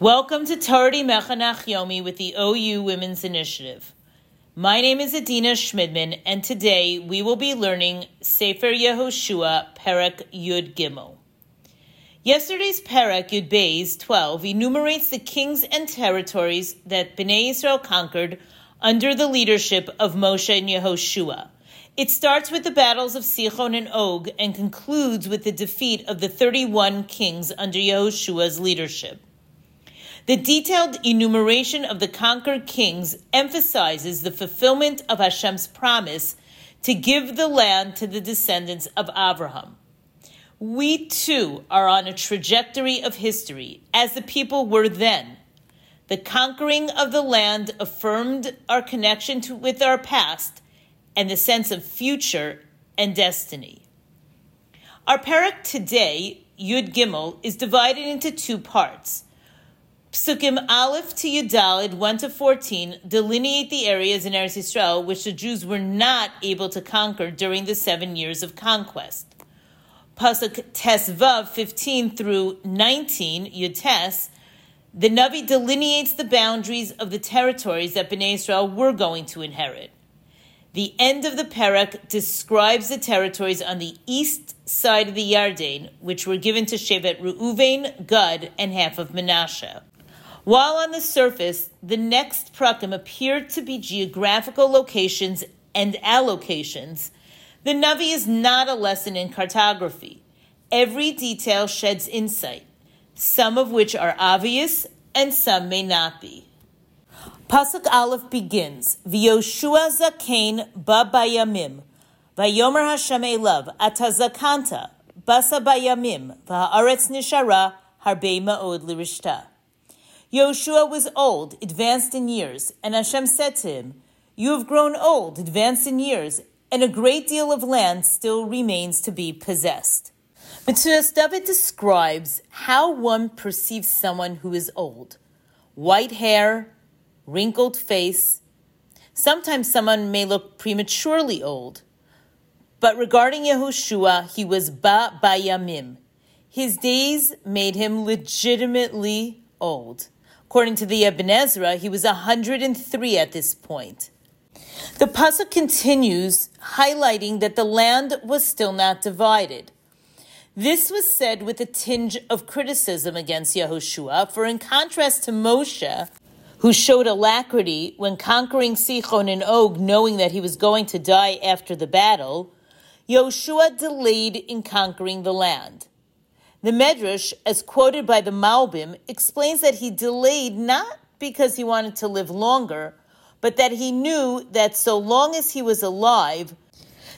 Welcome to Tardi Mechanach Yomi with the OU Women's Initiative. My name is Adina Shmidman, and today we will be learning Sefer Yehoshua, Perek Yud Gimel. Yesterday's Perek Yud Beis 12 enumerates the kings and territories that Bnei Israel conquered under the leadership of Moshe and Yehoshua. It starts with the battles of Sichon and Og and concludes with the defeat of the 31 kings under Yehoshua's leadership. The detailed enumeration of the conquered kings emphasizes the fulfillment of Hashem's promise to give the land to the descendants of Abraham. We too are on a trajectory of history as the people were then. The conquering of the land affirmed our connection to, with our past and the sense of future and destiny. Our parak today, Yud Gimel, is divided into two parts. Psukim Aleph to Yud Daled 1 to 14 delineate the areas in Eretz Yisrael which the Jews were not able to conquer during the seven years of conquest. Pasuk Tes Vav 15 through 19, Yutes, the Navi delineates the boundaries of the territories that Bnei Israel were going to inherit. The end of the parak describes the territories on the east side of the Yarden, which were given to Shevet Reuven, Gad, and half of Menashe. While on the surface, the next prakim appeared to be geographical locations and allocations, the Navi is not a lesson in cartography. Every detail sheds insight, some of which are obvious and some may not be. Pasuk Aleph begins, V'yoshua zakein ba bayamim, Vayomer Hashem elav, atazakanta, basa bayamim, v'haaretz nishara, harbe ma'od lirishta. Yoshua was old, advanced in years, and Hashem said to him, You have grown old, advanced in years, and a great deal of land still remains to be possessed. Metzudas David describes how one perceives someone who is old. White hair, wrinkled face. Sometimes someone may look prematurely old. But regarding Yehoshua, he was ba bayamim. His days made him legitimately old. According to the Ibn Ezra, he was 103 at this point. The pasuk continues, highlighting that the land was still not divided. This was said with a tinge of criticism against Yehoshua, for in contrast to Moshe, who showed alacrity when conquering Sichon and Og, knowing that he was going to die after the battle, Yehoshua delayed in conquering the land. The Medrash, as quoted by the Malbim, explains that he delayed not because he wanted to live longer, but that he knew that so long as he was alive,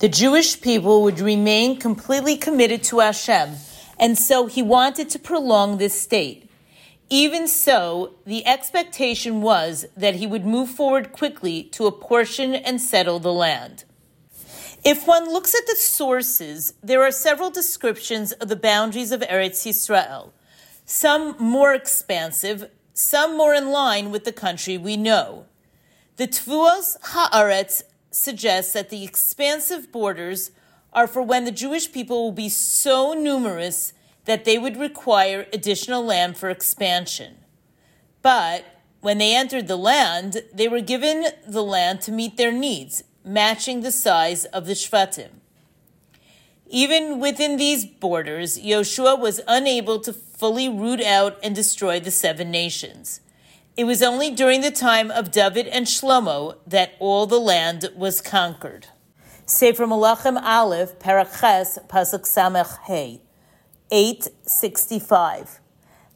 the Jewish people would remain completely committed to Hashem, and so he wanted to prolong this state. Even so, the expectation was that he would move forward quickly to apportion and settle the land. If one looks at the sources, there are several descriptions of the boundaries of Eretz Yisrael, some more expansive, some more in line with the country we know. The Tvuos Haaretz suggests that the expansive borders are for when the Jewish people will be so numerous that they would require additional land for expansion. But when they entered the land, they were given the land to meet their needs, matching the size of the Shvatim. Even within these borders, Yoshua was unable to fully root out and destroy the seven nations. It was only during the time of David and Shlomo that all the land was conquered. Sefer Malachim Aleph, Paraches, Pasuk Samech Hey, 865.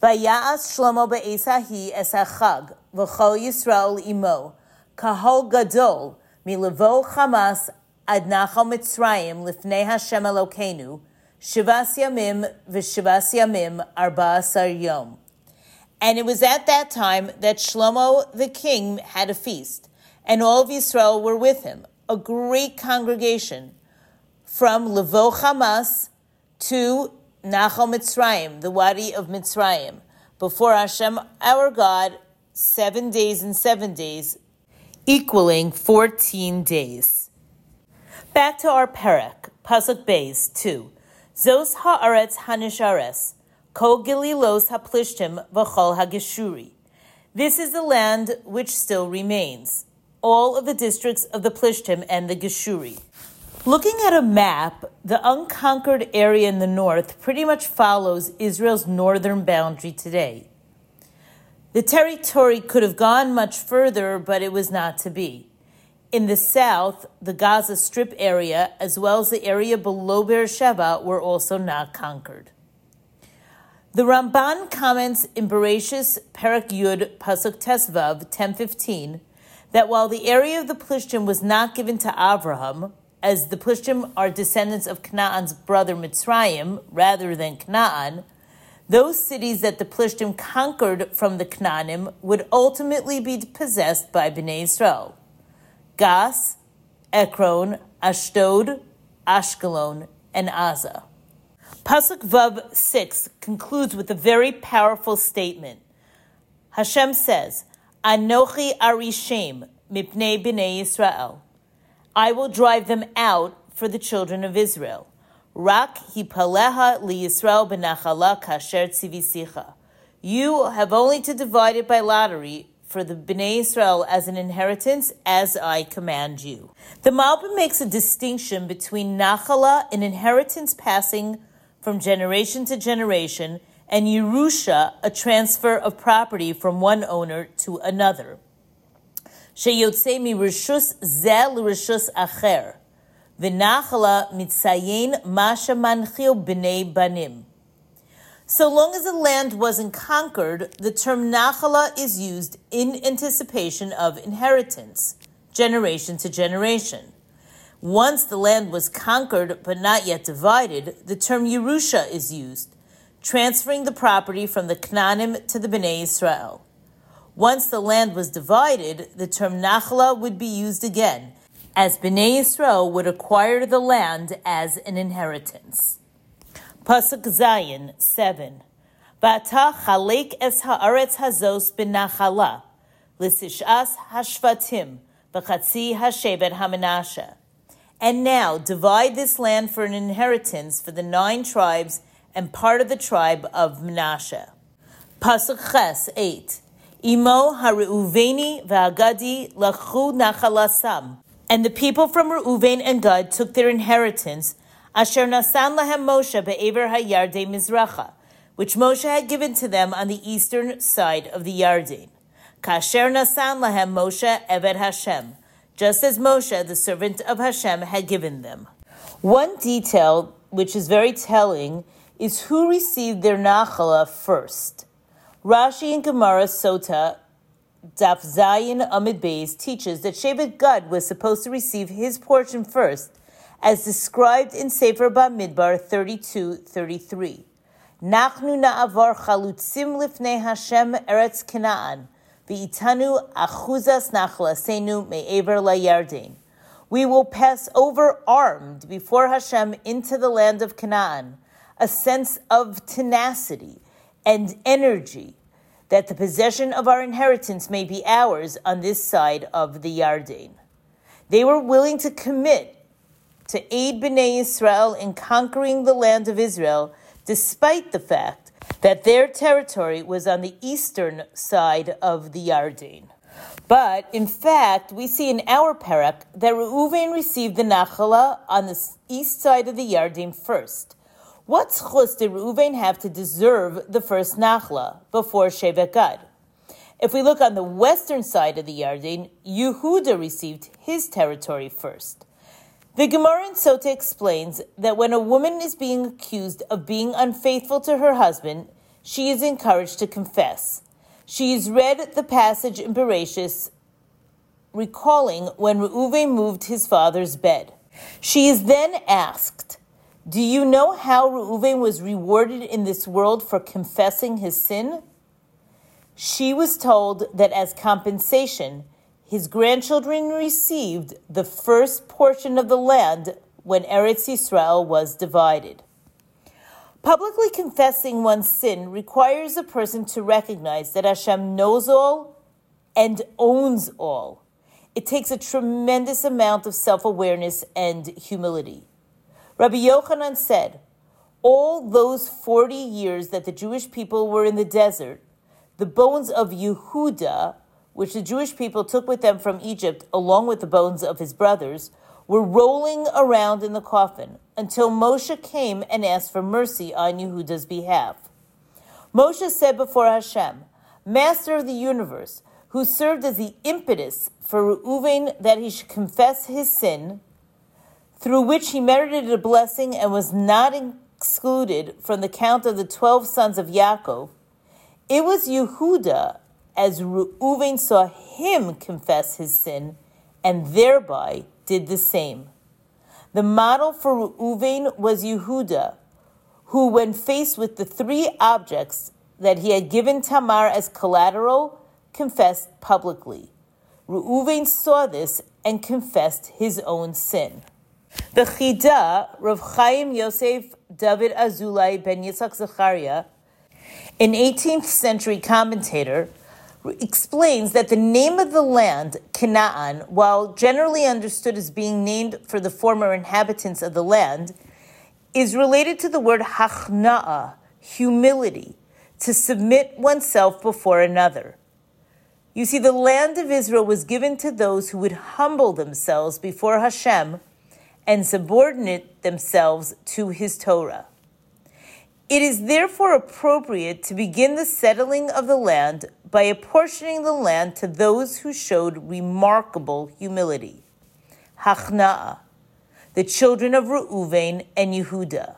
Vayas Shlomo be'esahi esachag, v'chol Yisrael imo, kahol gadol, Milavo Hamas ad Nachal Mitzrayim lifnei Hashem Elokeinu, Shivas Yamim v'Shivas Yamim Arba'asar Yom. And it was at that time that Shlomo the king had a feast, and all of Israel were with him, a great congregation, from Levo Hamas to Nachal Mitzrayim, the Wadi of Mitzrayim, before Hashem our God, seven days and seven days, equaling 14 days. Back to our Perek, Pasuk Beis 2. Zos haaretz hanishares, Kol Gililos Haplishtim V'chol Hageshuri. This is the land which still remains, all of the districts of the Plishtim and the Geshuri. Looking at a map, the unconquered area in the north pretty much follows Israel's northern boundary today. The territory could have gone much further, but it was not to be. In the south, the Gaza Strip area, as well as the area below Beersheba, were also not conquered. The Ramban comments in Bereshis Perak Yud Pasuk Tes Vav 1015 that while the area of the Plishtim was not given to Abraham, as the Plishtim are descendants of Canaan's brother Mitzrayim rather than Canaan, those cities that the Plishtim conquered from the Canaanim would ultimately be possessed by Bnei Israel. Gas, Ekron, Ashdod, Ashkelon, and Aza. Pasuk Vav 6 concludes with a very powerful statement. Hashem says, Anochi arishem mipnei b'nei Israel. I will drive them out for the children of Israel. Rak hipaleha li Yisrael b'nachala kasher tzivisicha. You have only to divide it by lottery for the Bnei Israel as an inheritance, as I command you. The Malbim makes a distinction between nachala, an inheritance passing from generation to generation, and Yerusha, a transfer of property from one owner to another. Sheyotze mi rishus ze l'rishus acher, v'nachala mitzayin b'nei banim. So long as the land wasn't conquered, the term nachala is used in anticipation of inheritance, generation to generation. Once the land was conquered but not yet divided, the term Yerusha is used, transferring the property from the Knaanim to the Bnei Israel. Once the land was divided, the term Nachla would be used again, as Bnei Israel would acquire the land as an inheritance. Pasuk Zayin 7. Vata chalek es haaretz hazos benachala, lisishas hashvatim, v'chatzi hashevet hamanasha. And now divide this land for an inheritance for the nine tribes and part of the tribe of Menashe. Pasuk Ches 8. Imo haReuveni v'Agadi lachu nachalasam. And the people from Reuven and Gad took their inheritance, asher nasan lahem Moshe be'ever hayarde mizracha, which Moshe had given to them on the eastern side of the Yarden. Kasher nasan lahem Moshe eved Hashem just as Moshe, the servant of Hashem, had given them. One detail which is very telling is who received their nachala first. Rashi and Gemara Sota Daf Zayin Amud Beis teaches that Shevet Gad was supposed to receive his portion first, as described in Sefer Bamidbar 32-33. Nachnu na'avar chalutzim lifnei Hashem eretz Canaan. V'itanu achuzas nachlasenu me'ever layardin. We will pass over armed before Hashem into the land of Canaan, a sense of tenacity and energy that the possession of our inheritance may be ours on this side of the Yarden. They were willing to commit to aid Bnei Israel in conquering the land of Israel, despite the fact that their territory was on the eastern side of the Yarden. But in fact, we see in our parak that Reuven received the Nachala on the east side of the Yarden first. What chus did Reuven have to deserve the first Nachla before Shevet Gad? If we look on the western side of the Yarden, Yehuda received his territory first. The Gemara in Sota explains that when a woman is being accused of being unfaithful to her husband, she is encouraged to confess. She is read the passage in Bereshis, recalling when Reuven moved his father's bed. She is then asked, Do you know how Reuven was rewarded in this world for confessing his sin? She was told that as compensation, his grandchildren received the first portion of the land when Eretz Yisrael was divided. Publicly confessing one's sin requires a person to recognize that Hashem knows all and owns all. It takes a tremendous amount of self awareness and humility. Rabbi Yochanan said, all those 40 years that the Jewish people were in the desert, the bones of Yehuda, which the Jewish people took with them from Egypt, along with the bones of his brothers, were rolling around in the coffin until Moshe came and asked for mercy on Yehuda's behalf. Moshe said before Hashem, Master of the universe, who served as the impetus for Reuven that he should confess his sin, through which he merited a blessing and was not excluded from the count of the twelve sons of Yaakov, it was Yehuda, as Reuven saw him confess his sin, and thereby did the same. The model for Reuven was Yehuda, who, when faced with the three objects that he had given Tamar as collateral, confessed publicly. Reuven saw this and confessed his own sin. The Chida, Rav Chaim Yosef David Azulai ben Yitzhak Zachariah, an 18th century commentator, explains that the name of the land, Canaan, while generally understood as being named for the former inhabitants of the land, is related to the word hachna'a, humility, to submit oneself before another. You see, the land of Israel was given to those who would humble themselves before Hashem and subordinate themselves to his Torah. It is therefore appropriate to begin the settling of the land by apportioning the land to those who showed remarkable humility. Hachna'a, the children of Reuven and Yehuda.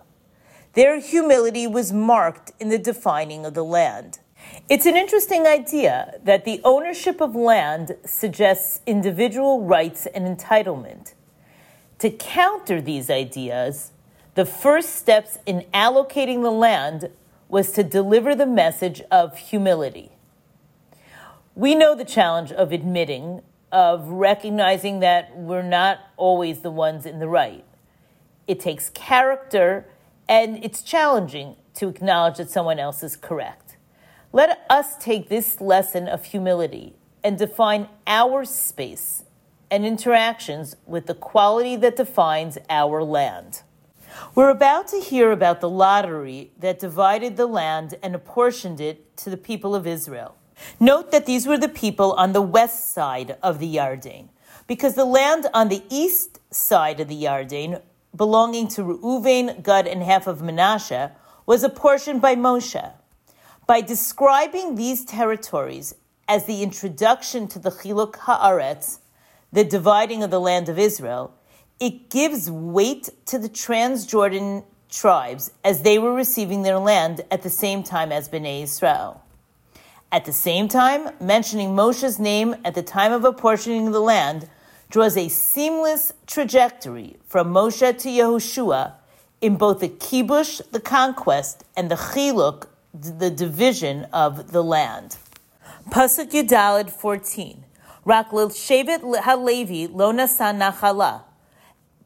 Their humility was marked in the defining of the land. It's an interesting idea that the ownership of land suggests individual rights and entitlement. To counter these ideas, the first steps in allocating the land was to deliver the message of humility. We know the challenge of admitting, of recognizing that we're not always the ones in the right. It takes character, and it's challenging to acknowledge that someone else is correct. Let us take this lesson of humility and define our space and interactions with the quality that defines our land. We're about to hear about the lottery that divided the land and apportioned it to the people of Israel. Note that these were the people on the west side of the Yarden, because the land on the east side of the Yarden, belonging to Reuven, Gad, and half of Manasseh, was apportioned by Moshe. By describing these territories as the introduction to the Chiluk Haaretz, the dividing of the land of Israel, it gives weight to the Transjordan tribes as they were receiving their land at the same time as Bnei Israel. At the same time, mentioning Moshe's name at the time of apportioning the land draws a seamless trajectory from Moshe to Yehoshua in both the kibush, the conquest, and the chiluk, the division of the land. Pasuk Yud Daled 14. Rak shevet halevi lo nachala.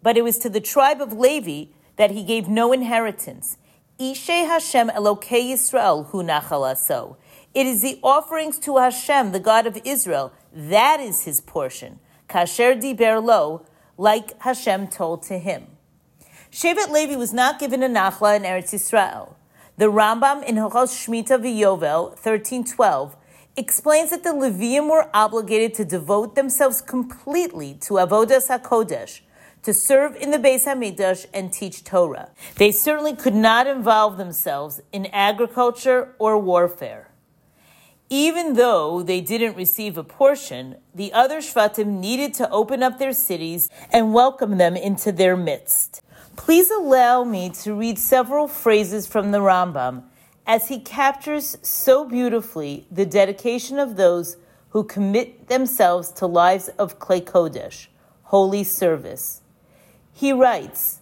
But it was to the tribe of Levi that he gave no inheritance. Ishe Hashem Elokei Yisrael hu nachala so. It is the offerings to Hashem, the God of Israel. That is his portion. Kasher di berlo, like Hashem told to him. Shevet Levi was not given a nachla in Eretz Yisrael. The Rambam in Hilchos Shmita V'Yovel 1312 explains that the Levium were obligated to devote themselves completely to Avodas HaKodesh, to serve in the Beis Hamikdash and teach Torah. They certainly could not involve themselves in agriculture or warfare. Even though they didn't receive a portion, the other Shvatim needed to open up their cities and welcome them into their midst. Please allow me to read several phrases from the Rambam as he captures so beautifully the dedication of those who commit themselves to lives of Klei Kodesh, holy service. He writes,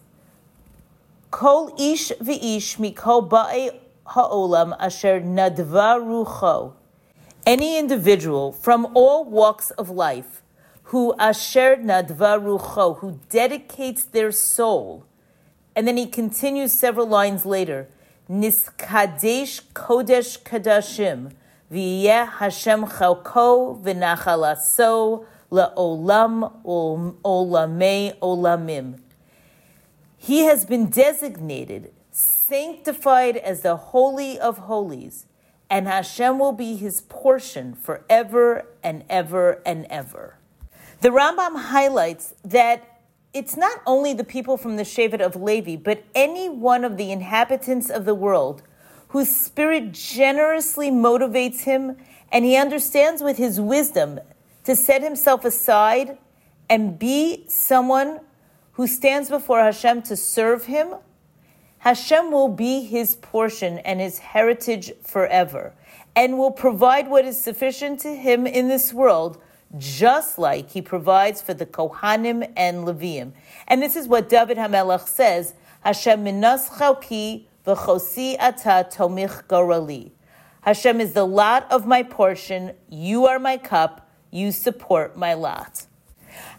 Kol ish v'ish mikol ba'e ha'olam asher nadva rucho any individual from all walks of life who asher nadva rucho, who dedicates their soul, and then he continues several lines later, niskadesh kodesh kadashim, v'yeh Hashem chalko v'nachalaso la'olam olamei olamim. He has been designated sanctified as the Holy of Holies, and Hashem will be his portion forever and ever and ever. The Rambam highlights that it's not only the people from the Shevet of Levi, but any one of the inhabitants of the world whose spirit generously motivates him and he understands with his wisdom to set himself aside and be someone who stands before Hashem to serve him, Hashem will be his portion and his heritage forever and will provide what is sufficient to him in this world, just like he provides for the Kohanim and Levium. And this is what David HaMelech says, Hashem minas chalki v'chosi ata tomich gorali. Hashem is the lot of my portion, you are my cup, you support my lot.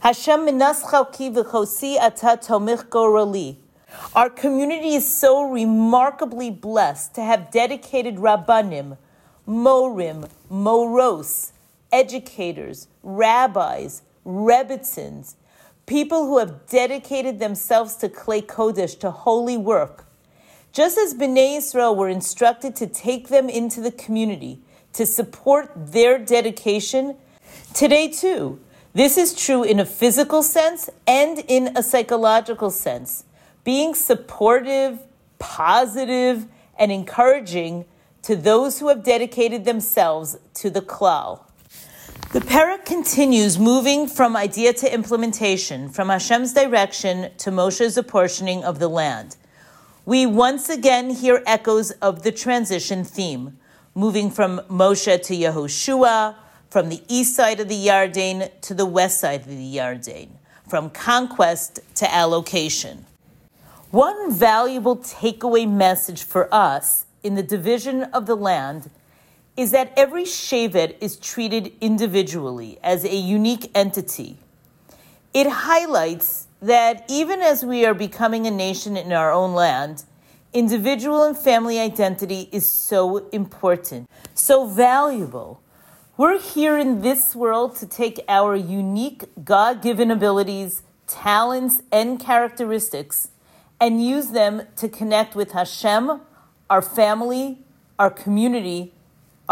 Hashem minas chalki v'chosi ata tomich gorali. Our community is so remarkably blessed to have dedicated rabbanim, morim, moros, educators, rabbis, rebbitzins, people who have dedicated themselves to klei kodesh, to holy work. Just as Bnei Israel were instructed to take them into the community to support their dedication, today too, this is true in a physical sense and in a psychological sense. Being supportive, positive, and encouraging to those who have dedicated themselves to the klal. The parak continues moving from idea to implementation, from Hashem's direction to Moshe's apportioning of the land. We once again hear echoes of the transition theme, moving from Moshe to Yehoshua, from the east side of the Yarden to the west side of the Yarden, from conquest to allocation. One valuable takeaway message for us in the division of the land is that every Shevet is treated individually as a unique entity. It highlights that even as we are becoming a nation in our own land, individual and family identity is so important, so valuable. We're here in this world to take our unique God given abilities, talents, and characteristics and use them to connect with Hashem, our family, our community,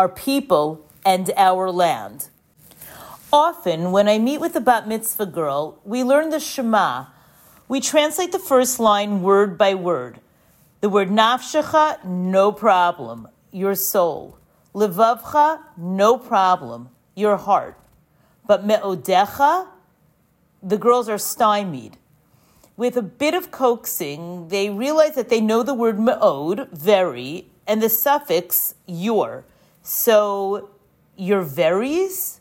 our people, and our land. Often, when I meet with a bat mitzvah girl, we learn the Shema. We translate the first line word by word. The word nafshecha, no problem, your soul. Levavcha, no problem, your heart. But me'odecha, the girls are stymied. With a bit of coaxing, they realize that they know the word me'od, very, and the suffix your. So, your veries?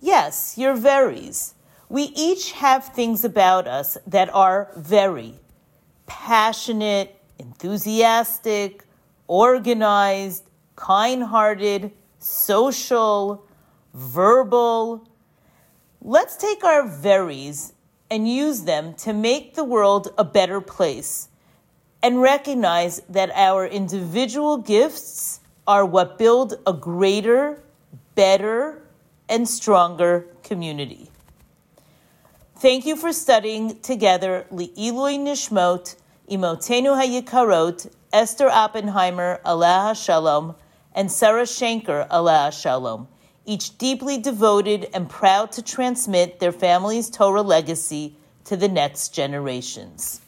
Yes, your veries. We each have things about us that are very passionate, enthusiastic, organized, kind hearted, social, verbal. Let's take our veries and use them to make the world a better place and recognize that our individual gifts are what build a greater, better, and stronger community. Thank you for studying together Li'ilui Nishmot, Imotenu Hayikarot, Esther Oppenheimer, Aleha Shalom, and Sarah Shanker, Aleha Shalom, each deeply devoted and proud to transmit their family's Torah legacy to the next generations.